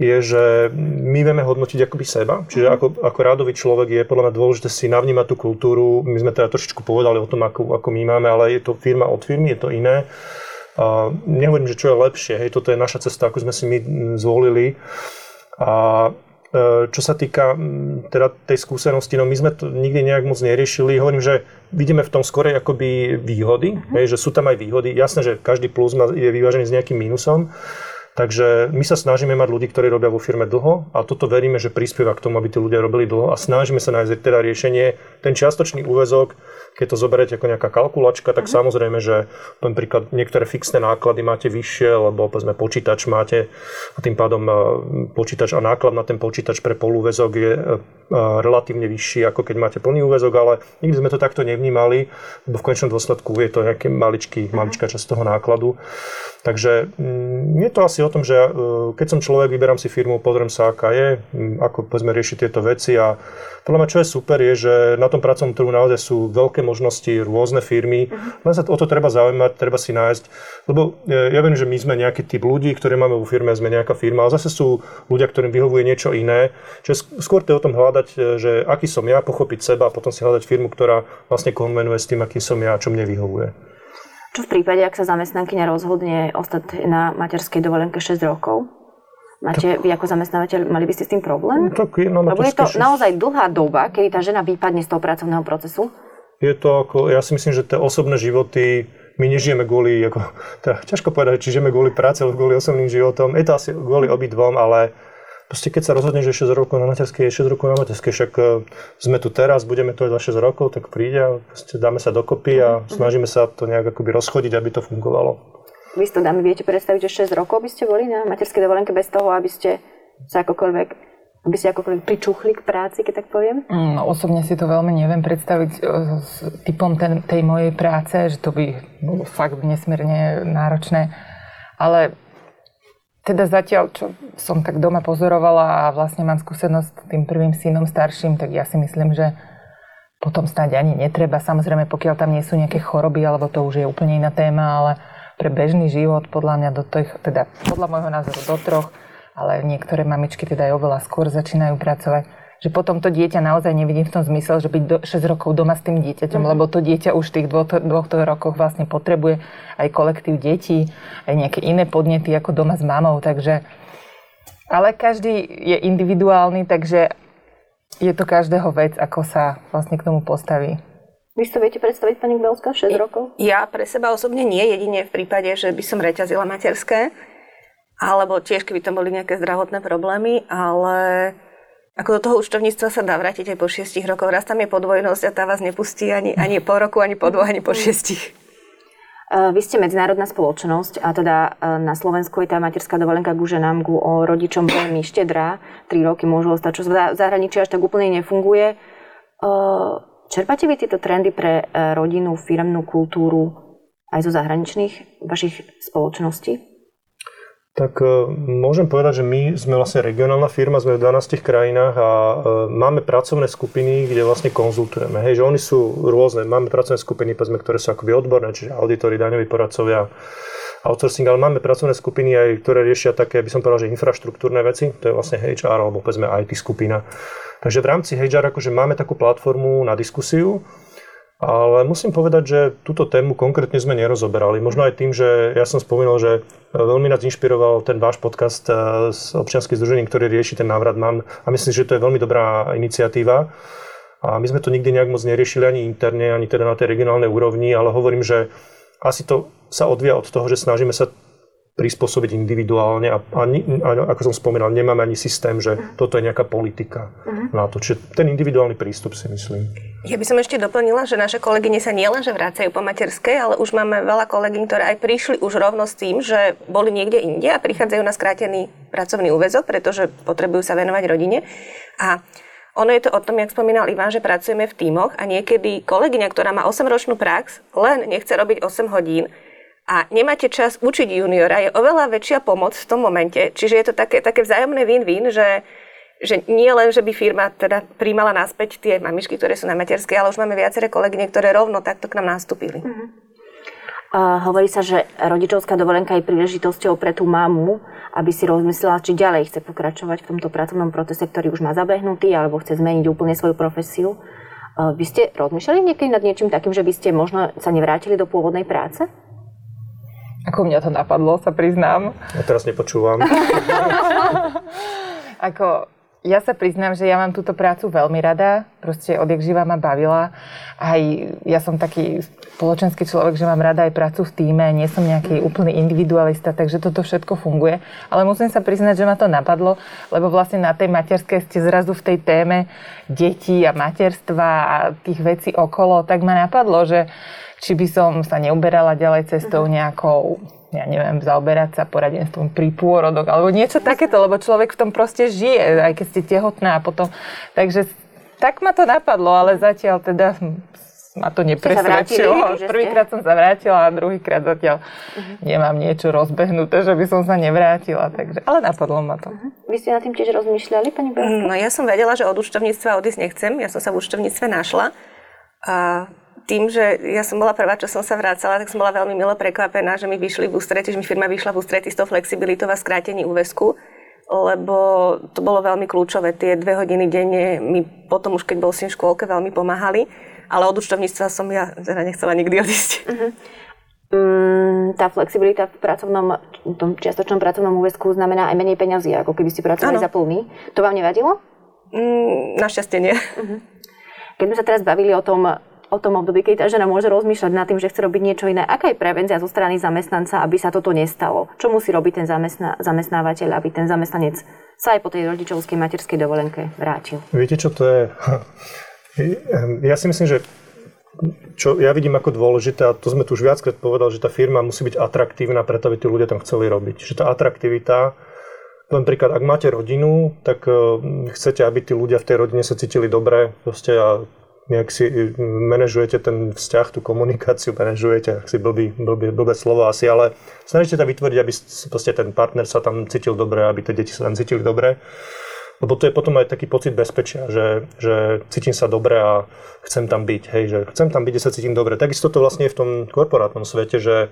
je, že my vieme hodnotiť akoby seba. Čiže mhm. ako, ako rádový človek je podľa mňa dôležité si navnímať tú kultúru. My sme teda trošičku povedali o tom, ako, ako my máme, ale je to firma od firmy, je to iné. A nehovorím, že čo je lepšie, hej, toto je naša cesta, ako sme si my zvolili. A čo sa týka teda tej skúsenosti, no my sme to nikdy nejak moc neriešili. Hovorím, že vidíme v tom skorej akoby výhody, hej, že sú tam aj výhody. Jasné, že každý plus je vyvážený s nejakým mínusom. Takže my sa snažíme mať ľudí, ktorí robia vo firme dlho a toto veríme, že prispieva k tomu, aby tí ľudia robili dlho a snažíme sa nájsť teda riešenie. Ten čiastočný úvezok keď to zoberiete ako nejaká kalkulačka, tak uh-huh. samozrejme, že napríklad niektoré fixné náklady máte vyššie, lebo povedzme počítač máte a tým pádom e, počítač a náklad na ten počítač pre polúvezok je e, relatívne vyšší, ako keď máte plný úvezok, ale nikdy sme to takto nevnímali, lebo v konečnom dôsledku je to nejaký maličký, uh-huh. maličká časť toho nákladu. Takže mm, je to asi o tom, že e, keď som človek, vyberám si firmu, pozriem sa, aká je, ako povedzme riešiť tieto veci a podľa mňa, čo je super, je, že na tom pracovnom trhu naozaj sú veľké možnosti, rôzne firmy. Uh-huh. Len sa o to treba zaujímať, treba si nájsť. Lebo e, ja viem, že my sme nejaký typ ľudí, ktorí máme vo firme, sme nejaká firma, ale zase sú ľudia, ktorým vyhovuje niečo iné. Čiže skôr to je o tom hľadať, e, že aký som ja, pochopiť seba a potom si hľadať firmu, ktorá vlastne konvenuje s tým, aký som ja, čo mne vyhovuje. Čo v prípade, ak sa zamestnankyňa rozhodne ostať na materskej dovolenke 6 rokov? Máte tak, vy ako zamestnávateľ, mali by ste s tým problém? Tak je, no, Lebo je to naozaj dlhá doba, kedy tá žena vypadne z toho pracovného procesu. Je to ako, ja si myslím, že tie osobné životy, my nežijeme kvôli, ako, *laughs* teda, ťažko povedať, či žijeme kvôli práci alebo kvôli osobným životom. Je to asi kvôli obidvom, ale proste keď sa rozhodne, že 6 rokov na materskej je 6 rokov na materskej, však e, sme tu teraz, budeme tu aj za 6 rokov, tak príde a dáme sa dokopy a mhm. snažíme sa to nejak akoby rozchodiť, aby to fungovalo. Vy to dámy viete predstaviť, že 6 rokov by ste boli na materskej dovolenke bez toho, aby ste sa akokoľvek aby ste akokoľvek pričuchli k práci, keď tak poviem? No, osobne si to veľmi neviem predstaviť e, s typom ten, tej mojej práce, že to by bolo fakt nesmierne náročné. Ale teda zatiaľ, čo som tak doma pozorovala a vlastne mám skúsenosť s tým prvým synom starším, tak ja si myslím, že potom snáď ani netreba. Samozrejme, pokiaľ tam nie sú nejaké choroby, alebo to už je úplne iná téma, ale pre bežný život, podľa mňa do tých, teda podľa môjho názoru do troch, ale niektoré mamičky teda aj oveľa skôr začínajú pracovať, že potom to dieťa naozaj nevidím v tom zmysel, že byť do 6 rokov doma s tým dieťaťom, mm. lebo to dieťa už v tých dvoch, dvoch rokoch vlastne potrebuje aj kolektív detí, aj nejaké iné podnety ako doma s mamou, takže ale každý je individuálny, takže je to každého vec, ako sa vlastne k tomu postaví. Vy si to viete predstaviť, pani Gbelská, 6 rokov? Ja pre seba osobne nie, jedine v prípade, že by som reťazila materské, alebo tiež, keby tam boli nejaké zdravotné problémy, ale ako do toho účtovníctva sa dá vrátiť aj po 6 rokoch. Raz tam je podvojnosť a tá vás nepustí ani, ani po roku, ani po dvoch, ani po šiestich. Vy ste medzinárodná spoločnosť a teda e, na Slovensku je tá materská dovolenka ku ženám, ku o rodičom veľmi štedrá. Tri roky môžu ostať, čo v zahraničí až tak úplne nefunguje. E, Čerpáte vy tieto trendy pre e, rodinu, firmnú kultúru aj zo zahraničných vašich spoločností? Tak e, môžem povedať, že my sme vlastne regionálna firma, sme v 12 krajinách a e, máme pracovné skupiny, kde vlastne konzultujeme. Hej, že oni sú rôzne. Máme pracovné skupiny, povedzme, ktoré sú akoby odborné, čiže auditori, daňoví poradcovia, outsourcing, ale máme pracovné skupiny aj, ktoré riešia také, by som povedal, že infraštruktúrne veci, to je vlastne HR alebo povedzme IT skupina. Takže v rámci HR akože máme takú platformu na diskusiu, ale musím povedať, že túto tému konkrétne sme nerozoberali. Možno aj tým, že ja som spomínal, že veľmi nás inšpiroval ten váš podcast s eh, občianským združením, ktorý rieši ten návrat mám a myslím, že to je veľmi dobrá iniciatíva. A my sme to nikdy nejak moc neriešili ani interne, ani teda na tej regionálnej úrovni, ale hovorím, že asi to sa odvia od toho, že snažíme sa prispôsobiť individuálne a, a, a ako som spomínal, nemáme ani systém, že toto je nejaká politika uh-huh. na to. Čiže ten individuálny prístup si myslím. Ja by som ešte doplnila, že naše kolegyne sa nielenže vracajú po materskej, ale už máme veľa kolegyň, ktoré aj prišli už rovno s tým, že boli niekde inde a prichádzajú na skrátený pracovný úvezok, pretože potrebujú sa venovať rodine. A ono je to o tom, jak spomínal Ivan, že pracujeme v tímoch a niekedy kolegyňa, ktorá má 8-ročnú prax, len nechce robiť 8 hodín, a nemáte čas učiť juniora, je oveľa väčšia pomoc v tom momente. Čiže je to také, také vzájomné win-win, že, že nie len, že by firma teda príjmala naspäť tie mamičky, ktoré sú na materskej, ale už máme viaceré kolegyne, ktoré rovno takto k nám nastúpili. Uh-huh. Uh, hovorí sa, že rodičovská dovolenka je príležitosťou pre tú mamu, aby si rozmyslela, či ďalej chce pokračovať v tomto pracovnom procese, ktorý už má zabehnutý, alebo chce zmeniť úplne svoju profesiu. Uh, vy ste rozmýšľali niekedy nad niečím takým, že by ste možno sa nevrátili do pôvodnej práce? Ako mňa to napadlo, sa priznám. Ja teraz nepočúvam. *laughs* Ako, ja sa priznám, že ja mám túto prácu veľmi rada. Proste odjak živa ma bavila. Aj ja som taký spoločenský človek, že mám rada aj prácu v týme. Nie som nejaký úplný individualista, takže toto všetko funguje. Ale musím sa priznať, že ma to napadlo, lebo vlastne na tej materskej ste zrazu v tej téme detí a materstva a tých vecí okolo, tak ma napadlo, že či by som sa neuberala ďalej cestou mhm. nejakou ja neviem, zaoberať sa poradenstvom pri pôrodoch alebo niečo takéto, lebo človek v tom proste žije, aj keď ste tehotná a potom. Takže tak ma to napadlo, ale zatiaľ teda ma to nepresvedčilo. Prvýkrát som sa vrátila a druhýkrát zatiaľ uh-huh. nemám niečo rozbehnuté, že by som sa nevrátila. Takže, ale napadlo ma to. Uh-huh. Vy ste na tým tiež rozmýšľali, pani Berská? No ja som vedela, že od účtovníctva odísť nechcem. Ja som sa v účtovníctve našla. A tým, že ja som bola prvá, čo som sa vracala, tak som bola veľmi milo prekvapená, že mi vyšli v ústrety, že mi firma vyšla v ústrety s tou flexibilitou a skrátení úvesku, lebo to bolo veľmi kľúčové. Tie dve hodiny denne mi potom už, keď bol syn v škôlke, veľmi pomáhali, ale od účtovníctva som ja teda nechcela nikdy odísť. Uh-huh. Mm, tá flexibilita v pracovnom, tom čiastočnom pracovnom úvesku znamená aj menej peňazí, ako keby ste pracovali ano. za plný. To vám nevadilo? Mm, našťastie nie. Uh-huh. Keď sme sa teraz bavili o tom, o tom období, keď tá žena môže rozmýšľať nad tým, že chce robiť niečo iné. Aká je prevencia zo strany zamestnanca, aby sa toto nestalo? Čo musí robiť ten zamestná, zamestnávateľ, aby ten zamestnanec sa aj po tej rodičovskej materskej dovolenke vrátil? Viete, čo to je? *laughs* Ja si myslím, že čo ja vidím ako dôležité, a to sme tu už viackrát povedali, že tá firma musí byť atraktívna preto, aby tí ľudia tam chceli robiť. Že tá atraktivita, len príklad, ak máte rodinu, tak eh, chcete, aby tí ľudia v tej rodine sa cítili dobre a nejak si eh, manažujete ten vzťah, tú komunikáciu, manažujete, ak si blbý, blbý, blbé slovo asi, ale snažíte sa vytvoriť, aby ten partner sa tam cítil dobre, aby tie deti sa tam cítili dobre. Lebo to je potom aj taký pocit bezpečia, že, že cítim sa dobre a chcem tam byť, hej, že chcem tam byť, že sa cítim dobre. Takisto to vlastne je v tom korporátnom svete, že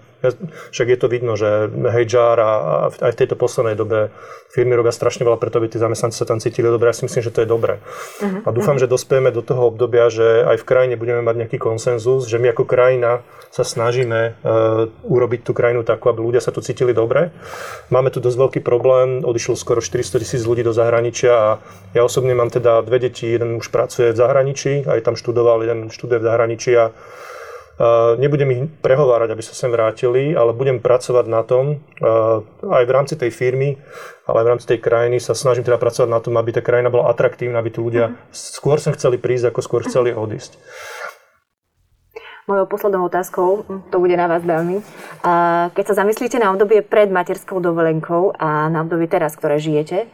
však je to vidno, že HR a, a aj v tejto poslednej dobe firmy robia strašne veľa preto, aby tí zamestnanci sa tam cítili dobre. Ja si myslím, že to je dobré. Uh-huh. A dúfam, uh-huh. že dospieme do toho obdobia, že aj v krajine budeme mať nejaký konsenzus, že my ako krajina sa snažíme uh, urobiť tú krajinu takú, aby ľudia sa tu cítili dobre. Máme tu dosť veľký problém, odišlo skoro 400 tisíc ľudí do zahraničia a ja osobne mám teda dve deti, jeden už pracuje v zahraničí, aj tam študoval, jeden študuje v zahraničí a nebudem ich prehovárať, aby sa sem vrátili, ale budem pracovať na tom, aj v rámci tej firmy, ale aj v rámci tej krajiny sa snažím teda pracovať na tom, aby tá krajina bola atraktívna, aby tí ľudia mm. skôr sem chceli prísť, ako skôr chceli odísť. Mojou poslednou otázkou, to bude na vás veľmi. Keď sa zamyslíte na obdobie pred materskou dovolenkou a na obdobie teraz, ktoré žijete,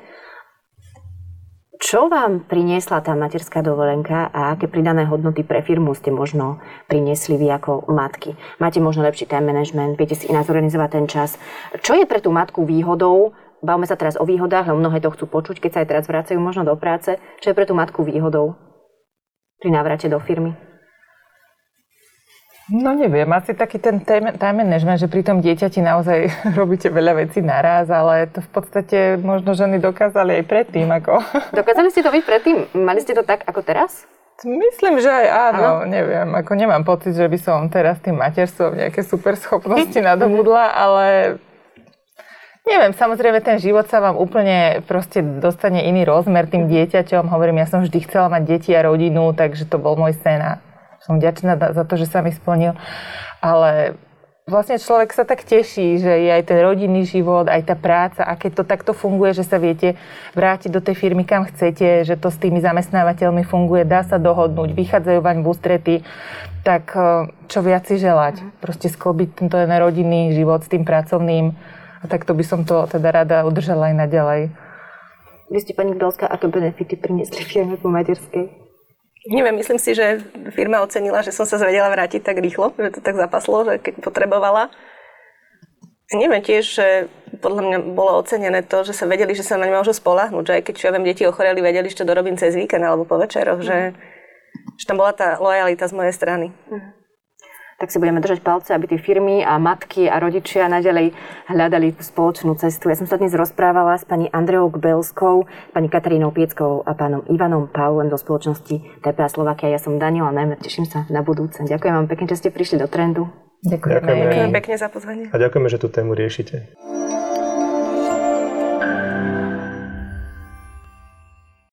čo vám priniesla tá materská dovolenka a aké pridané hodnoty pre firmu ste možno priniesli vy ako matky? Máte možno lepší time management, viete si inak zorganizovať ten čas. Čo je pre tú matku výhodou? Bavme sa teraz o výhodách, lebo mnohé to chcú počuť, keď sa aj teraz vracajú možno do práce. Čo je pre tú matku výhodou pri návrate do firmy? No neviem, asi taký ten time, management, že pri tom dieťati naozaj *laughs* robíte veľa vecí naraz, ale to v podstate možno ženy dokázali aj predtým. Ako... Dokázali ste to byť predtým? Mali ste to tak ako teraz? Myslím, že aj áno, áno, neviem, ako nemám pocit, že by som teraz tým materstvom nejaké super schopnosti *laughs* nadobudla, ale Neviem, samozrejme ten život sa vám úplne proste dostane iný rozmer tým dieťaťom. Hovorím, ja som vždy chcela mať deti a rodinu, takže to bol môj sen a som vďačná za to, že sa mi splnil. Ale vlastne človek sa tak teší, že je aj ten rodinný život, aj tá práca, a keď to takto funguje, že sa viete vrátiť do tej firmy, kam chcete, že to s tými zamestnávateľmi funguje, dá sa dohodnúť, vychádzajú vaň v ústrety, tak e, čo viac si želať? Mhm. Proste sklbiť tento rodinný život s tým pracovným. A takto by som to teda rada udržala aj naďalej. Vy ste, pani Gbelská, aké benefity priniesli firme po materskej? Neviem, myslím si, že firma ocenila, že som sa zvedela vrátiť tak rýchlo, že to tak zapaslo, že keď potrebovala. Neviem tiež, že podľa mňa bolo ocenené to, že sa vedeli, že sa na ňu môžu spolahnuť, že aj keď čo ja viem, deti ochoreli, vedeli, to dorobím cez víkend alebo po večeroch, mm. že, že tam bola tá lojalita z mojej strany. Mm tak si budeme držať palce, aby tie firmy a matky a rodičia nadalej hľadali tú spoločnú cestu. Ja som sa dnes rozprávala s pani Andreou Gbelskou, pani Katarínou Pieckou a pánom Ivanom Paulem do spoločnosti TPA Slovakia. Ja som Daniela Najmer, teším sa na budúce. Ďakujem vám pekne, že ste prišli do trendu. Ďakujem. Ďakujem pekne za pozvanie. A ďakujeme, že tú tému riešite.